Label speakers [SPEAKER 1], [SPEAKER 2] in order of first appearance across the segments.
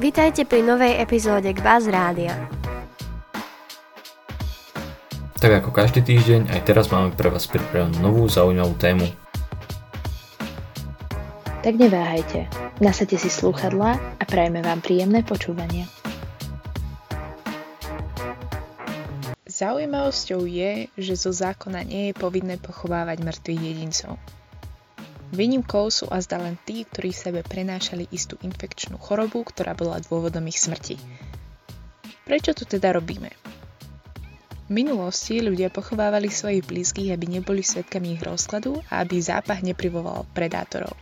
[SPEAKER 1] Vítajte pri novej epizóde Gbaz Rádia.
[SPEAKER 2] Tak ako každý týždeň, aj teraz máme pre vás pripravenú novú zaujímavú tému.
[SPEAKER 3] Tak neváhajte, nasadte si slúchadlá a prajme vám príjemné počúvanie.
[SPEAKER 4] Zaujímavosťou je, že zo zákona nie je povinné pochovávať mŕtvych jedincov. Výnimkou sú azda len tí, ktorí v sebe prenášali istú infekčnú chorobu, ktorá bola dôvodom ich smrti. Prečo to teda robíme? V minulosti ľudia pochovávali svojich blízkych, aby neboli svetkami ich rozkladu a aby zápach neprivoval predátorov.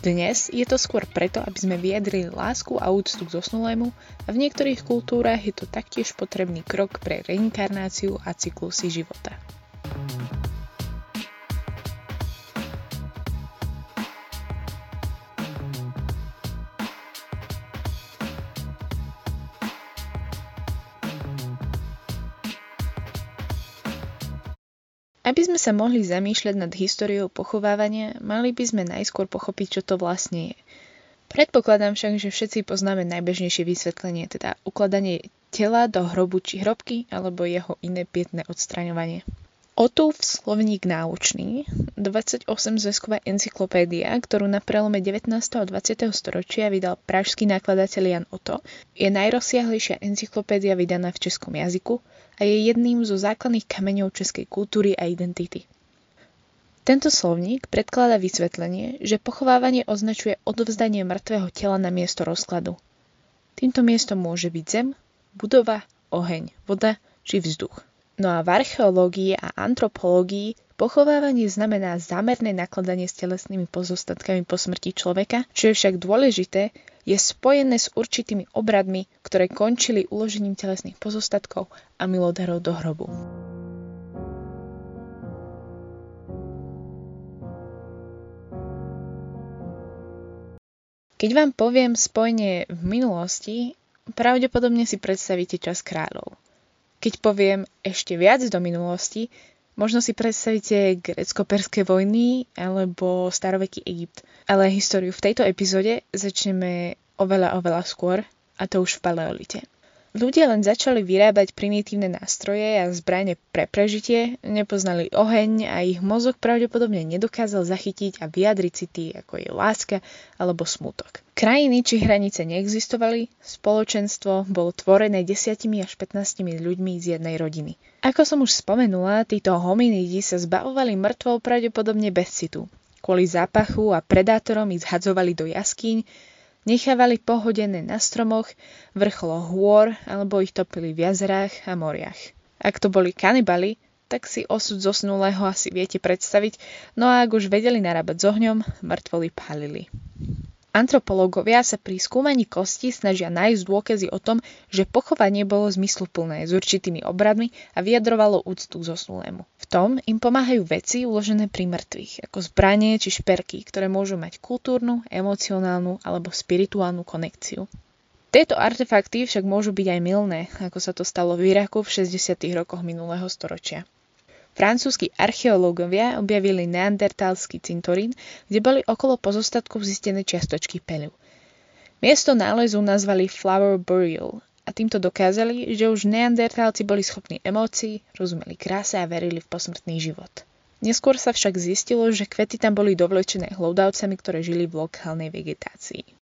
[SPEAKER 4] Dnes je to skôr preto, aby sme vyjadrili lásku a úctu k zosnulému a v niektorých kultúrach je to taktiež potrebný krok pre reinkarnáciu a cyklusy života. Sa mohli zamýšľať nad históriou pochovávania, mali by sme najskôr pochopiť, čo to vlastne je. Predpokladám však, že všetci poznáme najbežnejšie vysvetlenie, teda ukladanie tela do hrobu či hrobky alebo jeho iné pietné odstraňovanie. Otúv slovník náučný, 28 zväzková encyklopédia, ktorú na prelome 19. a 20. storočia vydal pražský nakladateľ Jan Oto, je najrozsiahlejšia encyklopédia vydaná v českom jazyku a je jedným zo základných kameňov českej kultúry a identity. Tento slovník predkladá vysvetlenie, že pochovávanie označuje odovzdanie mŕtvého tela na miesto rozkladu. Týmto miestom môže byť zem, budova, oheň, voda či vzduch. No a v archeológii a antropológii pochovávanie znamená zámerné nakladanie s telesnými pozostatkami po smrti človeka, čo je však dôležité, je spojené s určitými obradmi, ktoré končili uložením telesných pozostatkov a milodarov do hrobu. Keď vám poviem spojenie v minulosti, pravdepodobne si predstavíte čas kráľov. Keď poviem ešte viac do minulosti, Možno si predstavíte grecko-perské vojny alebo staroveký Egypt. Ale históriu v tejto epizóde začneme oveľa, oveľa skôr, a to už v paleolite. Ľudia len začali vyrábať primitívne nástroje a zbranie pre prežitie, nepoznali oheň a ich mozog pravdepodobne nedokázal zachytiť a vyjadriť city, ako je láska alebo smutok. Krajiny či hranice neexistovali, spoločenstvo bolo tvorené 10 až 15 ľuďmi z jednej rodiny. Ako som už spomenula, títo hominidi sa zbavovali mŕtvou pravdepodobne bez citu. Kvôli zápachu a predátorom ich zhadzovali do jaskýň, Nechávali pohodené na stromoch, vrcholo hôr alebo ich topili v jazerách a moriach. Ak to boli kanibali, tak si osud zosnulého asi viete predstaviť, no a ak už vedeli narábať s ohňom, mŕtvoly palili. Antropológovia sa pri skúmaní kosti snažia nájsť dôkazy o tom, že pochovanie bolo zmysluplné s určitými obradmi a vyjadrovalo úctu k zosnulému. V tom im pomáhajú veci uložené pri mŕtvych, ako zbranie či šperky, ktoré môžu mať kultúrnu, emocionálnu alebo spirituálnu konekciu. Tieto artefakty však môžu byť aj milné, ako sa to stalo v Iraku v 60. rokoch minulého storočia. Francúzski archeológovia objavili neandertalský cintorín, kde boli okolo pozostatkov zistené čiastočky peľu. Miesto nálezu nazvali Flower Burial a týmto dokázali, že už neandertálci boli schopní emócií, rozumeli kráse a verili v posmrtný život. Neskôr sa však zistilo, že kvety tam boli dovlečené hlodavcami, ktoré žili v lokálnej vegetácii.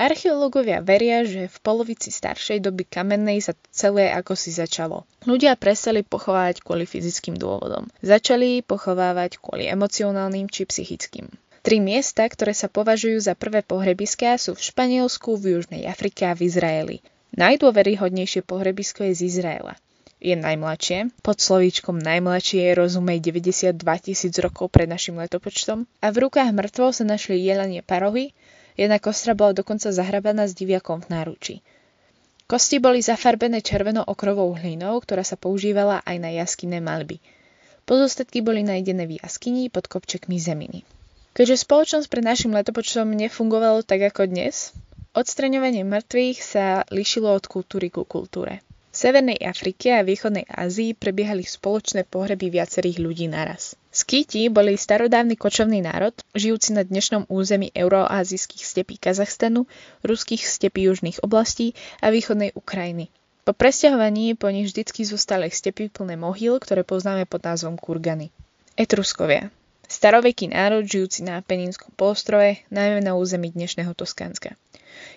[SPEAKER 4] Archeológovia veria, že v polovici staršej doby kamennej sa celé ako si začalo. Ľudia prestali pochovávať kvôli fyzickým dôvodom. Začali pochovávať kvôli emocionálnym či psychickým. Tri miesta, ktoré sa považujú za prvé pohrebiská, sú v Španielsku, v Južnej Afrike a v Izraeli. Najdôveryhodnejšie pohrebisko je z Izraela. Je najmladšie, pod slovíčkom najmladšie je rozumej 92 tisíc rokov pred našim letopočtom a v rukách mŕtvol sa našli jelenie parohy, Jedna kostra bola dokonca zahrabaná s diviakom v náruči. Kosti boli zafarbené červeno-okrovou hlinou, ktorá sa používala aj na jaskinné malby. Pozostatky boli nájdené v jaskyni pod kopčekmi zeminy. Keďže spoločnosť pred našim letopočtom nefungovalo tak ako dnes, odstraňovanie mŕtvych sa lišilo od kultúry ku kultúre. V Severnej Afrike a Východnej Ázii prebiehali spoločné pohreby viacerých ľudí naraz. Skyti boli starodávny kočovný národ, žijúci na dnešnom území euroázijských stepí Kazachstanu, ruských stepí južných oblastí a východnej Ukrajiny. Po presťahovaní po nich vždycky zostali stepy plné mohyl, ktoré poznáme pod názvom kurgany. Etruskovia. Staroveký národ žijúci na Penínskom polostrove, najmä na území dnešného Toskánska.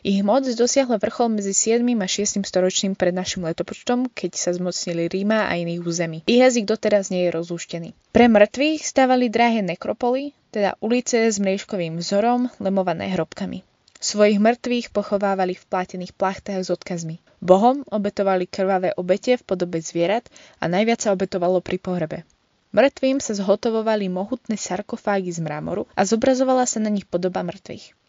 [SPEAKER 4] Ich moc dosiahla vrchol medzi 7. a 6. storočím pred našim letopočtom, keď sa zmocnili Ríma a iných území. Ich jazyk doteraz nie je rozlúštený. Pre mŕtvych stávali drahé nekropoly, teda ulice s mriežkovým vzorom, lemované hrobkami. Svojich mŕtvych pochovávali v plátených plachtách s odkazmi. Bohom obetovali krvavé obete v podobe zvierat a najviac sa obetovalo pri pohrebe. Mŕtvým sa zhotovovali mohutné sarkofágy z mramoru a zobrazovala sa na nich podoba mŕtvych.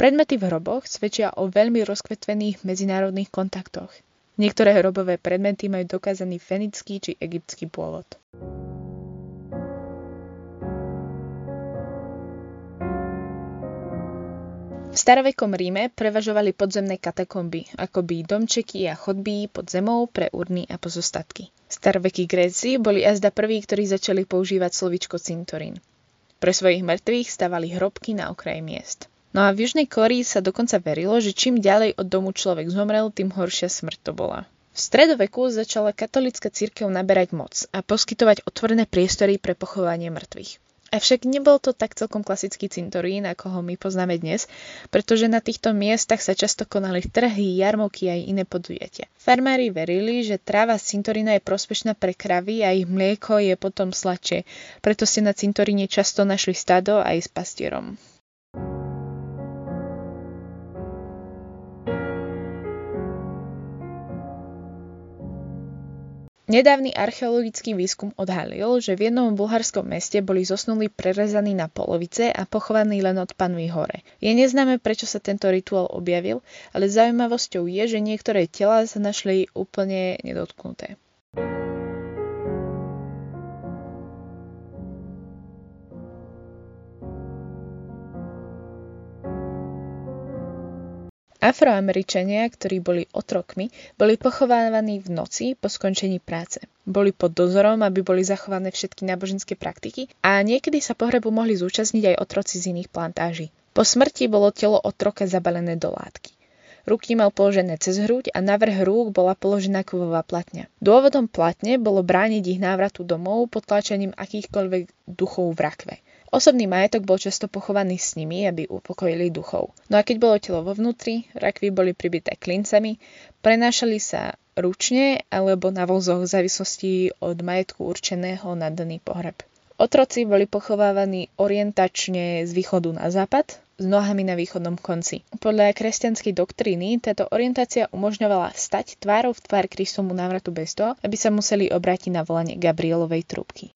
[SPEAKER 4] Predmety v hroboch svedčia o veľmi rozkvetvených medzinárodných kontaktoch. Niektoré hrobové predmety majú dokázaný fenický či egyptský pôvod. V starovekom Ríme prevažovali podzemné katakomby, akoby domčeky a chodby pod zemou pre urny a pozostatky. Starovekí Gréci boli azda prví, ktorí začali používať slovičko cintorín. Pre svojich mŕtvych stavali hrobky na okraji miest. No a v Južnej Kórii sa dokonca verilo, že čím ďalej od domu človek zomrel, tým horšia smrť to bola. V stredoveku začala katolická církev naberať moc a poskytovať otvorené priestory pre pochovanie mŕtvych. Avšak nebol to tak celkom klasický cintorín, ako ho my poznáme dnes, pretože na týchto miestach sa často konali trhy, jarmoky a iné podujatia. Farmári verili, že tráva z cintorína je prospešná pre kravy a ich mlieko je potom sladšie, preto ste na cintoríne často našli stado aj s pastierom. Nedávny archeologický výskum odhalil, že v jednom bulharskom meste boli zosnulí prerezaní na polovice a pochovaní len od panvy hore. Je neznáme, prečo sa tento rituál objavil, ale zaujímavosťou je, že niektoré tela sa našli úplne nedotknuté. Afroameričania, ktorí boli otrokmi, boli pochovávaní v noci po skončení práce. Boli pod dozorom, aby boli zachované všetky náboženské praktiky a niekedy sa pohrebu mohli zúčastniť aj otroci z iných plantáží. Po smrti bolo telo otroka zabalené do látky. Ruky mal položené cez hruď a na vrch rúk bola položená kovová platňa. Dôvodom platne bolo brániť ich návratu domov potláčaním akýchkoľvek duchov v rakve. Osobný majetok bol často pochovaný s nimi, aby upokojili duchov. No a keď bolo telo vo vnútri, rakvy boli pribité klincami, prenášali sa ručne alebo na vozoch v závislosti od majetku určeného na daný pohreb. Otroci boli pochovávaní orientačne z východu na západ, s nohami na východnom konci. Podľa kresťanskej doktríny táto orientácia umožňovala stať tvárou v tvár Kristomu návratu bez toho, aby sa museli obrátiť na volanie Gabrielovej trúbky.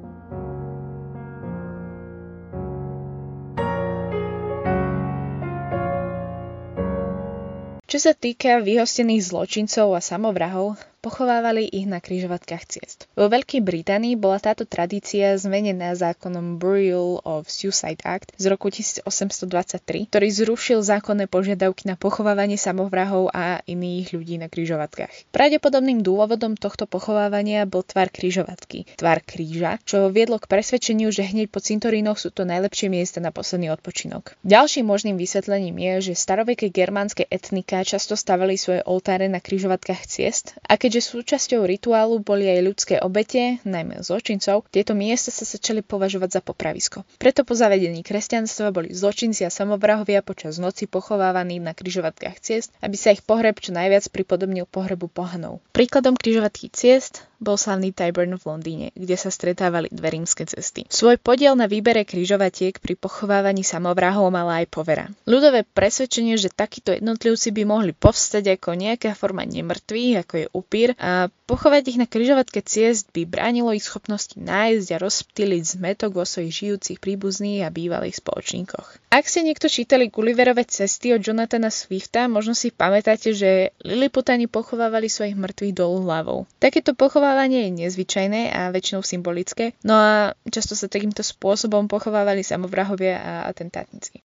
[SPEAKER 4] Čo sa týka vyhostených zločincov a samovrahov, pochovávali ich na križovatkách ciest. Vo Veľkej Británii bola táto tradícia zmenená zákonom Burial of Suicide Act z roku 1823, ktorý zrušil zákonné požiadavky na pochovávanie samovrahov a iných ľudí na križovatkách. Pravdepodobným dôvodom tohto pochovávania bol tvar križovatky, tvar kríža, čo viedlo k presvedčeniu, že hneď po cintorínoch sú to najlepšie miesta na posledný odpočinok. Ďalším možným vysvetlením je, že staroveké germánske etnika často stavali svoje oltáre na križovatkách ciest a keď Keďže súčasťou rituálu boli aj ľudské obete, najmä zločincov, tieto miesta sa začali považovať za popravisko. Preto po zavedení kresťanstva boli zločinci a samovrahovia počas noci pochovávaní na kryžovatkách ciest, aby sa ich pohreb čo najviac pripodobnil pohrebu pohanov. Príkladom kryžovatky ciest bol slavný Tyburn v Londýne, kde sa stretávali dve rímske cesty. Svoj podiel na výbere križovatiek pri pochovávaní samovrahov mala aj povera. Ľudové presvedčenie, že takíto jednotlivci by mohli povstať ako nejaká forma nemrtvých, ako je upír, a pochovať ich na križovatke ciest by bránilo ich schopnosti nájsť a rozptýliť zmetok vo svojich žijúcich príbuzných a bývalých spoločníkoch. Ak ste niekto čítali Gulliverove cesty od Jonathana Swifta, možno si pamätáte, že Lilliputani pochovávali svojich mŕtvych dolu hlavou. Takéto pochovávanie pochovávanie je nezvyčajné a väčšinou symbolické, no a často sa takýmto spôsobom pochovávali samovrahovia a atentátnici.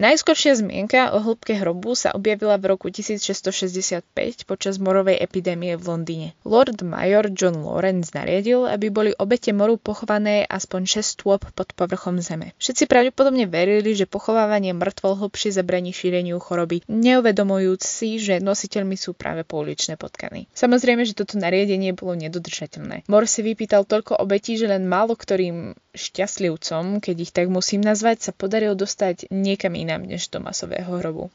[SPEAKER 4] Najskoršia zmienka o hĺbke hrobu sa objavila v roku 1665 počas morovej epidémie v Londýne. Lord Major John Lawrence nariadil, aby boli obete moru pochované aspoň 6 stôp pod povrchom zeme. Všetci pravdepodobne verili, že pochovávanie mŕtvol hlbšie zabraní šíreniu choroby, neuvedomujúc si, že nositeľmi sú práve pouličné potkany. Samozrejme, že toto nariadenie bolo nedodržateľné. Mor si vypýtal toľko obetí, že len málo ktorým šťastlivcom, keď ich tak musím nazvať, sa podarilo dostať niekam inám než do masového hrobu.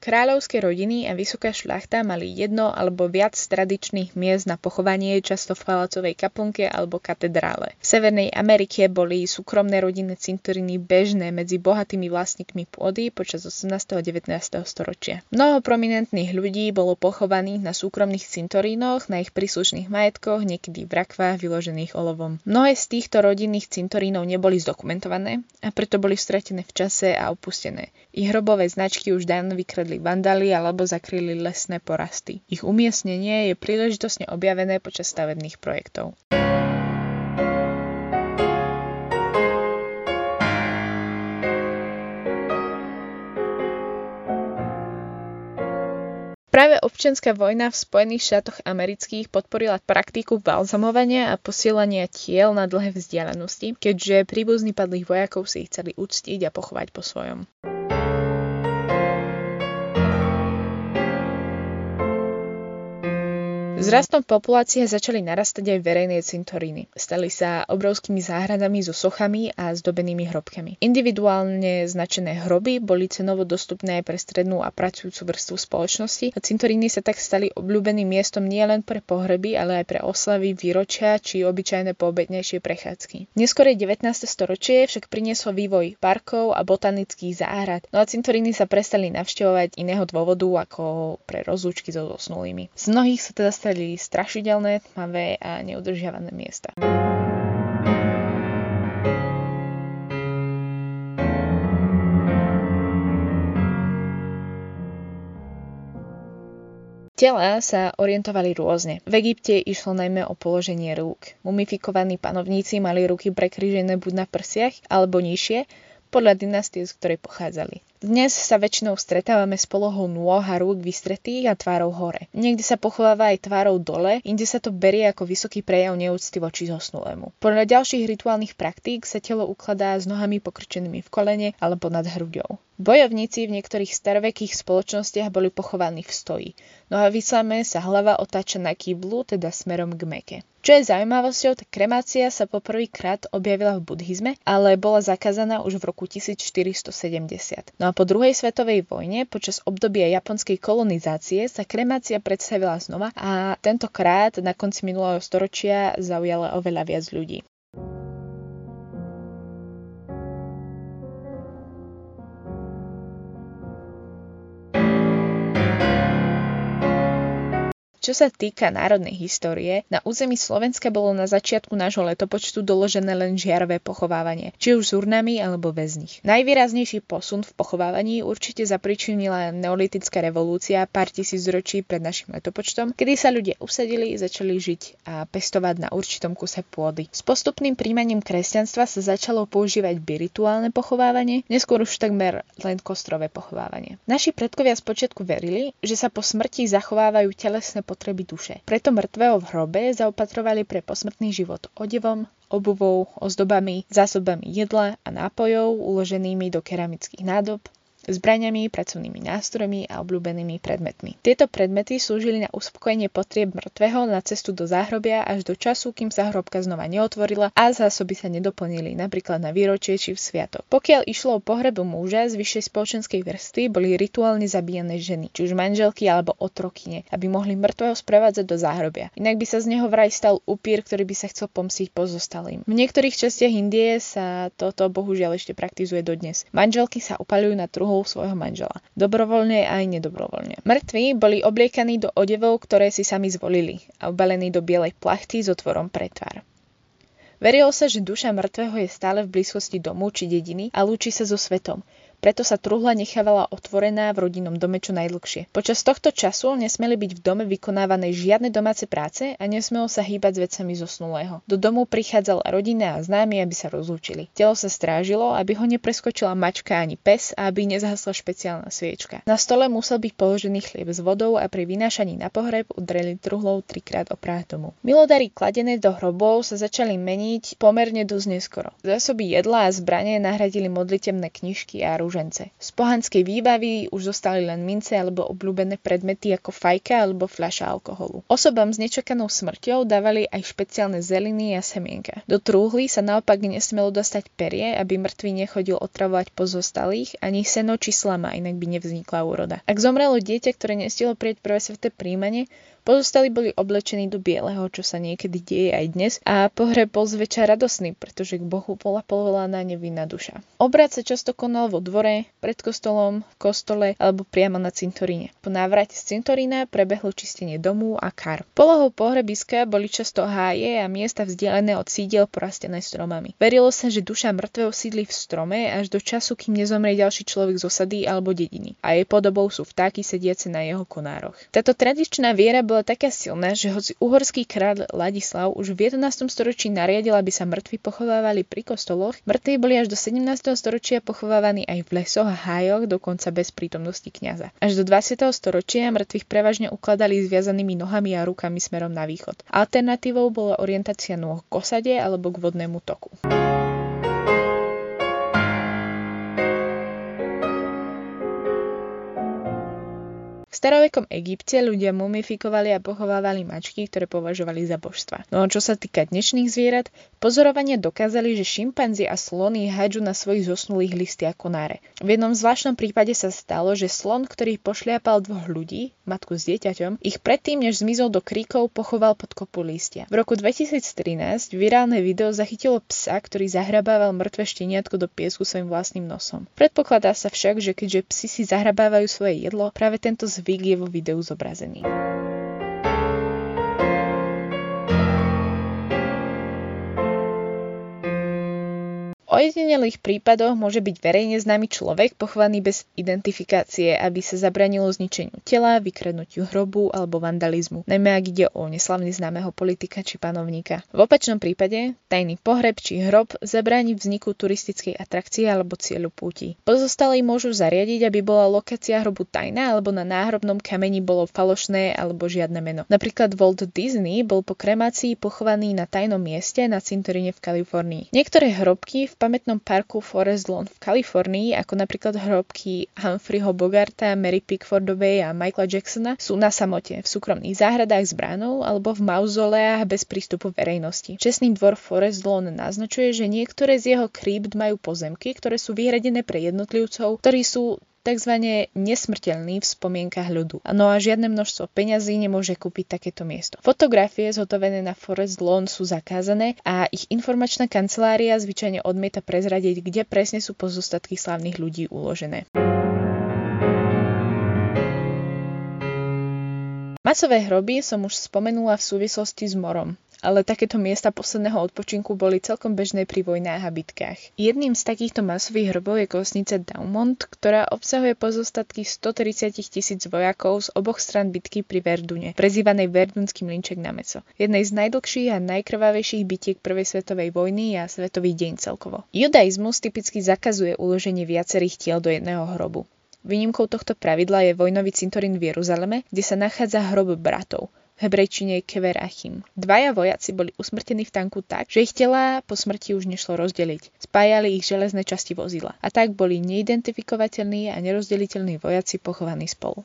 [SPEAKER 4] Kráľovské rodiny a vysoká šľachta mali jedno alebo viac tradičných miest na pochovanie, často v palacovej kaplnke alebo katedrále. V Severnej Amerike boli súkromné rodinné cintoríny bežné medzi bohatými vlastníkmi pôdy počas 18. a 19. storočia. Mnoho prominentných ľudí bolo pochovaných na súkromných cintorínoch, na ich príslušných majetkoch, niekedy v rakvách vyložených olovom. Mnohé z týchto rodinných cintorínov neboli zdokumentované a preto boli stratené v čase a opustené. Ich hrobové značky už dávno vykradli napadli vandály alebo zakryli lesné porasty. Ich umiestnenie je príležitosne objavené počas stavebných projektov. Práve občianská vojna v Spojených štátoch amerických podporila praktiku balzamovania a posielania tiel na dlhé vzdialenosti, keďže príbuzní padlých vojakov si ich chceli uctiť a pochovať po svojom. S rastom populácie začali narastať aj verejné cintoríny. Stali sa obrovskými záhradami so sochami a zdobenými hrobkami. Individuálne značené hroby boli cenovo dostupné pre strednú a pracujúcu vrstvu spoločnosti a cintoríny sa tak stali obľúbeným miestom nielen pre pohreby, ale aj pre oslavy, výročia či obyčajné poobednejšie prechádzky. Neskôr 19. storočie však prinieslo vývoj parkov a botanických záhrad, no a cintoríny sa prestali navštevovať iného dôvodu ako pre rozlúčky so zosnulými. Z mnohých sa teda stali stali strašidelné, tmavé a neudržiavané miesta. Tela sa orientovali rôzne. V Egypte išlo najmä o položenie rúk. Mumifikovaní panovníci mali ruky prekrížené buď na prsiach alebo nižšie, podľa dynastie, z ktorej pochádzali. Dnes sa väčšinou stretávame s polohou nôh a rúk vystretých a tvárou hore. Niekde sa pochováva aj tvárou dole, inde sa to berie ako vysoký prejav neúcty voči zosnulému. Podľa ďalších rituálnych praktík sa telo ukladá s nohami pokrčenými v kolene alebo nad hruďou. Bojovníci v niektorých starovekých spoločnostiach boli pochovaní v stoji. No a islame sa hlava otáča na kýblu, teda smerom k meke. Čo je zaujímavosťou, tak kremácia sa poprvýkrát objavila v buddhizme, ale bola zakázaná už v roku 1470. No a po druhej svetovej vojne, počas obdobia japonskej kolonizácie, sa kremácia predstavila znova a tentokrát na konci minulého storočia zaujala oveľa viac ľudí. Čo sa týka národnej histórie, na území Slovenska bolo na začiatku nášho letopočtu doložené len žiarové pochovávanie, či už s urnami alebo bez nich. Najvýraznejší posun v pochovávaní určite zapričinila neolitická revolúcia pár tisíc ročí pred našim letopočtom, kedy sa ľudia usadili, začali žiť a pestovať na určitom kuse pôdy. S postupným príjmaním kresťanstva sa začalo používať birituálne pochovávanie, neskôr už takmer len kostrové pochovávanie. Naši predkovia spočiatku verili, že sa po smrti zachovávajú telesné potreby duše. Preto mŕtvého v hrobe zaopatrovali pre posmrtný život odevom, obuvou, ozdobami, zásobami jedla a nápojov uloženými do keramických nádob, zbraniami, pracovnými nástrojmi a obľúbenými predmetmi. Tieto predmety slúžili na uspokojenie potrieb mŕtvého na cestu do záhrobia až do času, kým sa hrobka znova neotvorila a zásoby sa nedoplnili, napríklad na výročie či v sviatok. Pokiaľ išlo o pohrebu muža z vyššej spoločenskej vrstvy, boli rituálne zabíjane ženy, či už manželky alebo otrokyne, aby mohli mŕtvého sprevádzať do záhrobia. Inak by sa z neho vraj stal upír, ktorý by sa chcel pomstiť pozostalým. V niektorých častiach Indie sa toto bohužiaľ ešte praktizuje dodnes. Manželky sa upalujú na truhu úlohou svojho manžela. Dobrovoľne aj nedobrovoľne. Mŕtvi boli obliekaní do odevov, ktoré si sami zvolili a obalení do bielej plachty s otvorom pre tvár. Verilo sa, že duša mŕtvého je stále v blízkosti domu či dediny a lúči sa so svetom. Preto sa truhla nechávala otvorená v rodinnom dome čo najdlhšie. Počas tohto času nesmeli byť v dome vykonávané žiadne domáce práce a nesmelo sa hýbať s vecami zosnulého. Do domu prichádzala rodina a známi, aby sa rozlúčili. Telo sa strážilo, aby ho nepreskočila mačka ani pes a aby nezhasla špeciálna sviečka. Na stole musel byť položený chlieb s vodou a pri vynášaní na pohreb udreli truhlou trikrát o práh domu. Milodary kladené do hrobov sa začali meniť pomerne dosť neskoro. Zásoby jedla a zbranie nahradili modlitebné knižky a rúžence. Z pohanskej výbavy už zostali len mince alebo obľúbené predmety ako fajka alebo fľaša alkoholu. Osobám s nečakanou smrťou dávali aj špeciálne zeliny a semienka. Do trúhly sa naopak nesmelo dostať perie, aby mŕtvy nechodil otravovať pozostalých, ani seno či slama, inak by nevznikla úroda. Ak zomrelo dieťa, ktoré nestihlo prieť prvé sveté príjmanie, Pozostali boli oblečení do bieleho, čo sa niekedy deje aj dnes a pohreb bol zväčša radosný, pretože k Bohu bola povolaná nevinná duša. Obrad sa často konal vo dvore, pred kostolom, v kostole alebo priamo na cintoríne. Po návrate z cintorína prebehlo čistenie domu a kar. Polohou pohrebiska boli často háje a miesta vzdialené od sídiel porastené stromami. Verilo sa, že duša mŕtvého sídli v strome až do času, kým nezomrie ďalší človek z osady alebo dediny. A jej podobou sú vtáky sediace na jeho konároch. Táto tradičná viera bola taká silná, že hoci uhorský kráľ Ladislav už v 11. storočí nariadil, aby sa mŕtvi pochovávali pri kostoloch, mŕtvi boli až do 17. storočia pochovávaní aj v lesoch a hájoch, dokonca bez prítomnosti kňaza. Až do 20. storočia mŕtvych prevažne ukladali zviazanými nohami a rukami smerom na východ. Alternatívou bola orientácia nôh k osade alebo k vodnému toku. Starovekom Egypte ľudia mumifikovali a pochovávali mačky, ktoré považovali za božstva. No čo sa týka dnešných zvierat, pozorovania dokázali, že šimpanzi a slony hádžu na svojich zosnulých listy a konáre. V jednom zvláštnom prípade sa stalo, že slon, ktorý pošliapal dvoch ľudí, matku s dieťaťom, ich predtým, než zmizol do kríkov, pochoval pod kopu listia. V roku 2013 virálne video zachytilo psa, ktorý zahrabával mŕtve šteniatko do piesku svojim vlastným nosom. Predpokladá sa však, že keďže psi si zahrabávajú svoje jedlo, práve tento би ги е во видео изобразени. Ojedinelých prípadoch môže byť verejne známy človek pochovaný bez identifikácie, aby sa zabranilo zničeniu tela, vykradnutiu hrobu alebo vandalizmu, najmä ak ide o neslavne známeho politika či panovníka. V opačnom prípade tajný pohreb či hrob zabráni vzniku turistickej atrakcie alebo cieľu púti. Pozostalí môžu zariadiť, aby bola lokácia hrobu tajná alebo na náhrobnom kameni bolo falošné alebo žiadne meno. Napríklad Walt Disney bol po kremácii pochovaný na tajnom mieste na cintoríne v Kalifornii. Niektoré hrobky v pamätnom parku Forest Lawn v Kalifornii, ako napríklad hrobky Humphreyho Bogarta, Mary Pickfordovej a Michaela Jacksona, sú na samote, v súkromných záhradách s bránou alebo v mauzoleách bez prístupu verejnosti. Čestný dvor Forest Lawn naznačuje, že niektoré z jeho krypt majú pozemky, ktoré sú vyhradené pre jednotlivcov, ktorí sú tzv. nesmrteľný v spomienkach ľudu. No a žiadne množstvo peňazí nemôže kúpiť takéto miesto. Fotografie zhotovené na Forest Lawn sú zakázané a ich informačná kancelária zvyčajne odmieta prezradiť, kde presne sú pozostatky slávnych ľudí uložené. Masové hroby som už spomenula v súvislosti s morom ale takéto miesta posledného odpočinku boli celkom bežné pri vojnách a bitkách. Jedným z takýchto masových hrobov je kosnica Daumont, ktorá obsahuje pozostatky 130 tisíc vojakov z oboch stran bitky pri Verdune, prezývanej Verdunským linček na meso. Jednej z najdlhších a najkrvavejších bitiek Prvej svetovej vojny a Svetový deň celkovo. Judaizmus typicky zakazuje uloženie viacerých tiel do jedného hrobu. Výnimkou tohto pravidla je vojnový cintorín v Jeruzaleme, kde sa nachádza hrob bratov hebrejčine Kever Achim. Dvaja vojaci boli usmrtení v tanku tak, že ich tela po smrti už nešlo rozdeliť. Spájali ich železné časti vozidla. A tak boli neidentifikovateľní a nerozdeliteľní vojaci pochovaní spolu.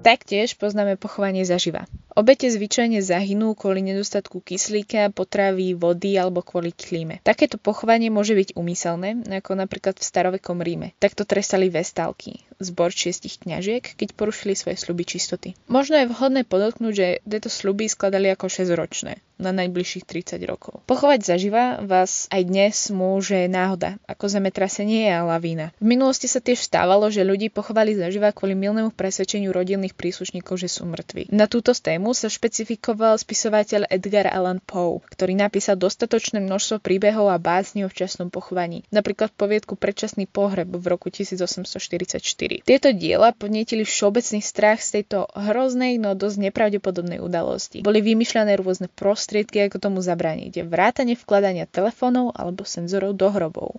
[SPEAKER 4] Taktiež poznáme pochovanie zaživa. Obete zvyčajne zahynú kvôli nedostatku kyslíka, potravy, vody alebo kvôli klíme. Takéto pochovanie môže byť umyselné, ako napríklad v starovekom Ríme. Takto trestali vestálky, zbor šiestich kňažiek, keď porušili svoje sluby čistoty. Možno je vhodné podotknúť, že tieto sluby skladali ako 6-ročné na najbližších 30 rokov. Pochovať zaživa vás aj dnes môže náhoda, ako zemetrasenie a lavína. V minulosti sa tiež stávalo, že ľudí pochovali zaživa kvôli milnému presvedčeniu rodinných príslušníkov, že sú mŕtvi. Na túto tému tému sa špecifikoval spisovateľ Edgar Allan Poe, ktorý napísal dostatočné množstvo príbehov a básni o včasnom pochovaní, napríklad poviedku Predčasný pohreb v roku 1844. Tieto diela podnietili všeobecný strach z tejto hroznej, no dosť nepravdepodobnej udalosti. Boli vymýšľané rôzne prostriedky, ako tomu zabrániť, vrátane vkladania telefónov alebo senzorov do hrobov.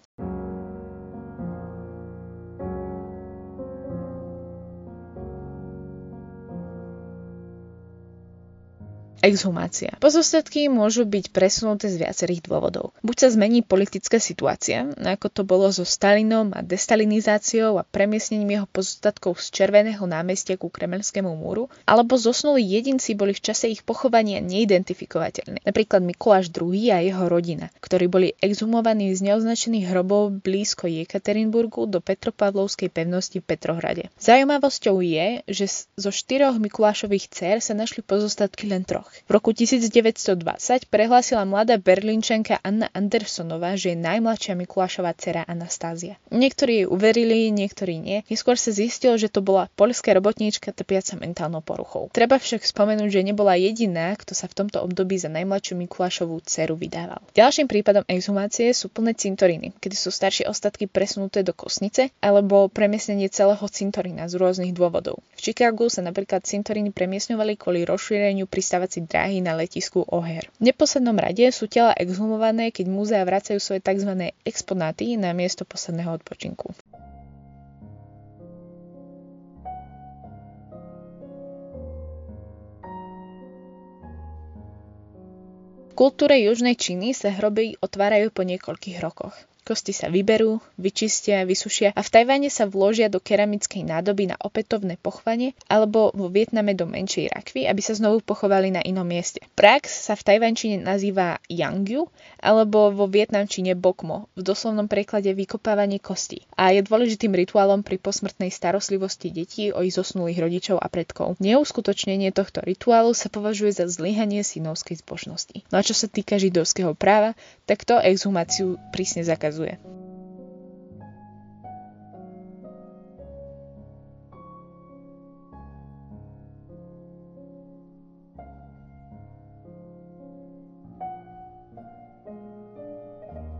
[SPEAKER 4] Exhumácia. Pozostatky môžu byť presunuté z viacerých dôvodov. Buď sa zmení politická situácia, ako to bolo so Stalinom a destalinizáciou a premiesnením jeho pozostatkov z Červeného námestia ku Kremelskému múru, alebo zosnulí jedinci boli v čase ich pochovania neidentifikovateľní. Napríklad Mikuláš II a jeho rodina, ktorí boli exhumovaní z neoznačených hrobov blízko Jekaterinburgu do Petropavlovskej pevnosti v Petrohrade. Zaujímavosťou je, že zo štyroch Mikulášových dcer sa našli pozostatky len troch. V roku 1920 prehlásila mladá berlínčanka Anna Andersonová, že je najmladšia Mikulášová dcera Anastázia. Niektorí jej uverili, niektorí nie. Neskôr sa zistilo, že to bola poľská robotníčka trpiaca mentálnou poruchou. Treba však spomenúť, že nebola jediná, kto sa v tomto období za najmladšiu Mikulášovú dceru vydával. Ďalším prípadom exhumácie sú plné cintoríny, kedy sú staršie ostatky presunuté do kosnice alebo premiesnenie celého cintorína z rôznych dôvodov. V Chicagu sa napríklad cintoríny premiesňovali kvôli rozšíreniu pristávací dráhy na letisku O'Hare. V neposlednom rade sú tela exhumované, keď múzea vracajú svoje tzv. exponáty na miesto posledného odpočinku. V kultúre južnej Číny sa hroby otvárajú po niekoľkých rokoch. Kosti sa vyberú, vyčistia, vysušia a v Tajvane sa vložia do keramickej nádoby na opätovné pochvanie alebo vo Vietname do menšej rakvy, aby sa znovu pochovali na inom mieste. Prax sa v tajvančine nazýva Yangyu alebo vo vietnamčine Bokmo, v doslovnom preklade vykopávanie kostí a je dôležitým rituálom pri posmrtnej starostlivosti detí o ich zosnulých rodičov a predkov. Neuskutočnenie tohto rituálu sa považuje za zlyhanie synovskej zbožnosti. No a čo sa týka židovského práva, tak to exhumáciu prísne zakazuje rozkazuje.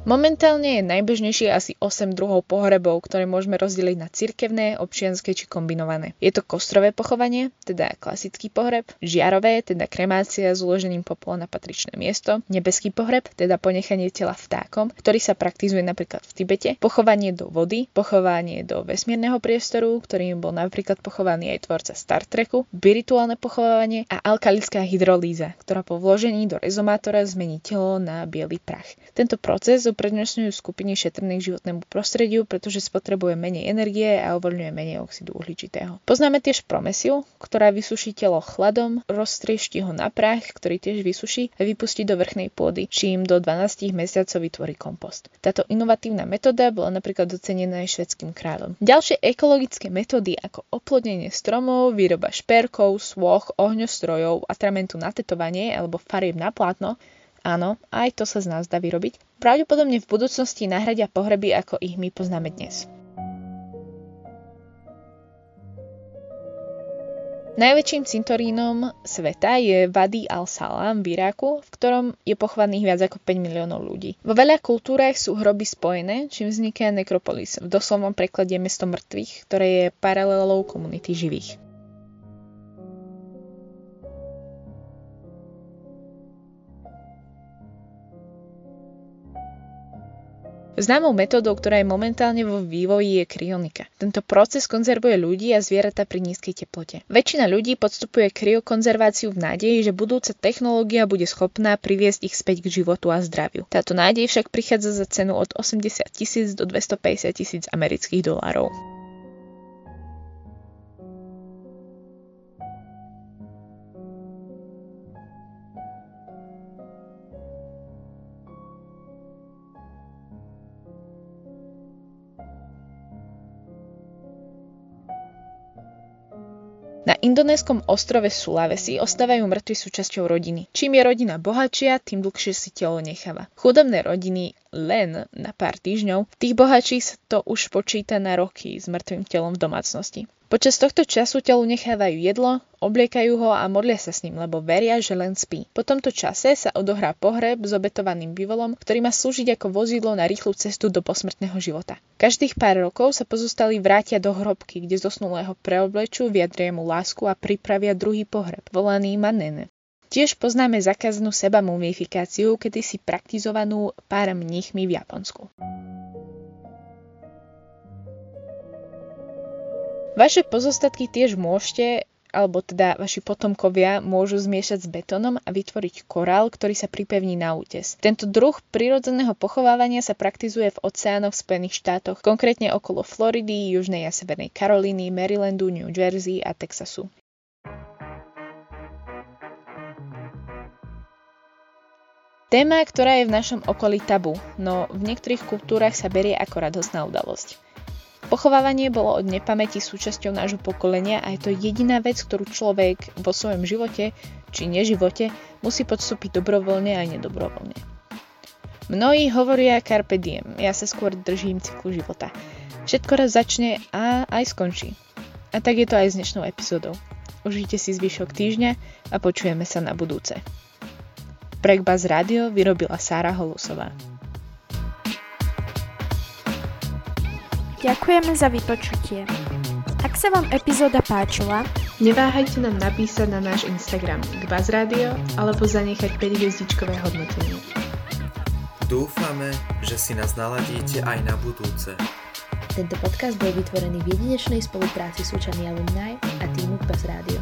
[SPEAKER 4] Momentálne je najbežnejšie asi 8 druhov pohrebov, ktoré môžeme rozdeliť na cirkevné, občianske či kombinované. Je to kostrové pochovanie, teda klasický pohreb, žiarové, teda kremácia s uložením popola na patričné miesto, nebeský pohreb, teda ponechanie tela vtákom, ktorý sa praktizuje napríklad v Tibete, pochovanie do vody, pochovanie do vesmírneho priestoru, ktorým bol napríklad pochovaný aj tvorca Star Treku, spirituálne pochovanie a alkalická hydrolíza, ktorá po vložení do rezomátora zmení telo na biely prach. Tento proces uprednostňujú skupiny šetrných životnému prostrediu, pretože spotrebuje menej energie a uvoľňuje menej oxidu uhličitého. Poznáme tiež promesiu, ktorá vysuší telo chladom, roztriešti ho na prach, ktorý tiež vysuší a vypustí do vrchnej pôdy, čím do 12 mesiacov vytvorí kompost. Táto inovatívna metóda bola napríklad docenená aj švedským kráľom. Ďalšie ekologické metódy ako oplodnenie stromov, výroba šperkov, svoch, ohňostrojov, atramentu na tetovanie alebo farieb na plátno Áno, aj to sa z nás dá vyrobiť. Pravdepodobne v budúcnosti nahradia pohreby, ako ich my poznáme dnes. Najväčším cintorínom sveta je Wadi al-Salam v Iráku, v ktorom je pochovaných viac ako 5 miliónov ľudí. Vo veľa kultúrach sú hroby spojené, čím vzniká nekropolis, v doslovnom preklade mesto mŕtvych, ktoré je paralelou komunity živých. Známou metódou, ktorá je momentálne vo vývoji, je kryonika. Tento proces konzervuje ľudí a zvieratá pri nízkej teplote. Väčšina ľudí podstupuje kryokonzerváciu v nádeji, že budúca technológia bude schopná priviesť ich späť k životu a zdraviu. Táto nádej však prichádza za cenu od 80 tisíc do 250 tisíc amerických dolárov. Na indonéskom ostrove Sulawesi ostávajú mŕtvi súčasťou rodiny. Čím je rodina bohatšia, tým dlhšie si telo necháva. Chudobné rodiny len na pár týždňov, tých bohačí sa to už počíta na roky s mŕtvým telom v domácnosti. Počas tohto času telu nechávajú jedlo, obliekajú ho a modlia sa s ním, lebo veria, že len spí. Po tomto čase sa odohrá pohreb s obetovaným bivolom, ktorý má slúžiť ako vozidlo na rýchlu cestu do posmrtného života. Každých pár rokov sa pozostali vrátia do hrobky, kde zosnulého preoblečú, vyjadria mu lásku a pripravia druhý pohreb, volaný manene. Tiež poznáme zakazanú seba mumifikáciu, kedysi praktizovanú pár mníchmi v Japonsku. Vaše pozostatky tiež môžete, alebo teda vaši potomkovia môžu zmiešať s betónom a vytvoriť korál, ktorý sa pripevní na útes. Tento druh prirodzeného pochovávania sa praktizuje v oceánoch v Spojených štátoch, konkrétne okolo Floridy, Južnej a Severnej Karolíny, Marylandu, New Jersey a Texasu. Téma, ktorá je v našom okolí tabu, no v niektorých kultúrach sa berie ako radosná udalosť. Pochovávanie bolo od nepamäti súčasťou nášho pokolenia a je to jediná vec, ktorú človek vo svojom živote či neživote musí podstúpiť dobrovoľne aj nedobrovoľne. Mnohí hovoria carpe diem, ja sa skôr držím cyklu života. Všetko raz začne a aj skončí. A tak je to aj s dnešnou epizódou. Užite si zvyšok týždňa a počujeme sa na budúce. Breakbuzz Radio vyrobila Sára Holusová.
[SPEAKER 1] Ďakujeme za vypočutie. Ak sa vám epizóda páčila,
[SPEAKER 4] neváhajte nám napísať na náš Instagram Buzz Radio alebo zanechať 5 hviezdičkové hodnotenie.
[SPEAKER 5] Dúfame, že si nás naladíte aj na budúce.
[SPEAKER 3] Tento podcast bol vytvorený v jedinečnej spolupráci súčasný alumni a týmu Buzz Radio.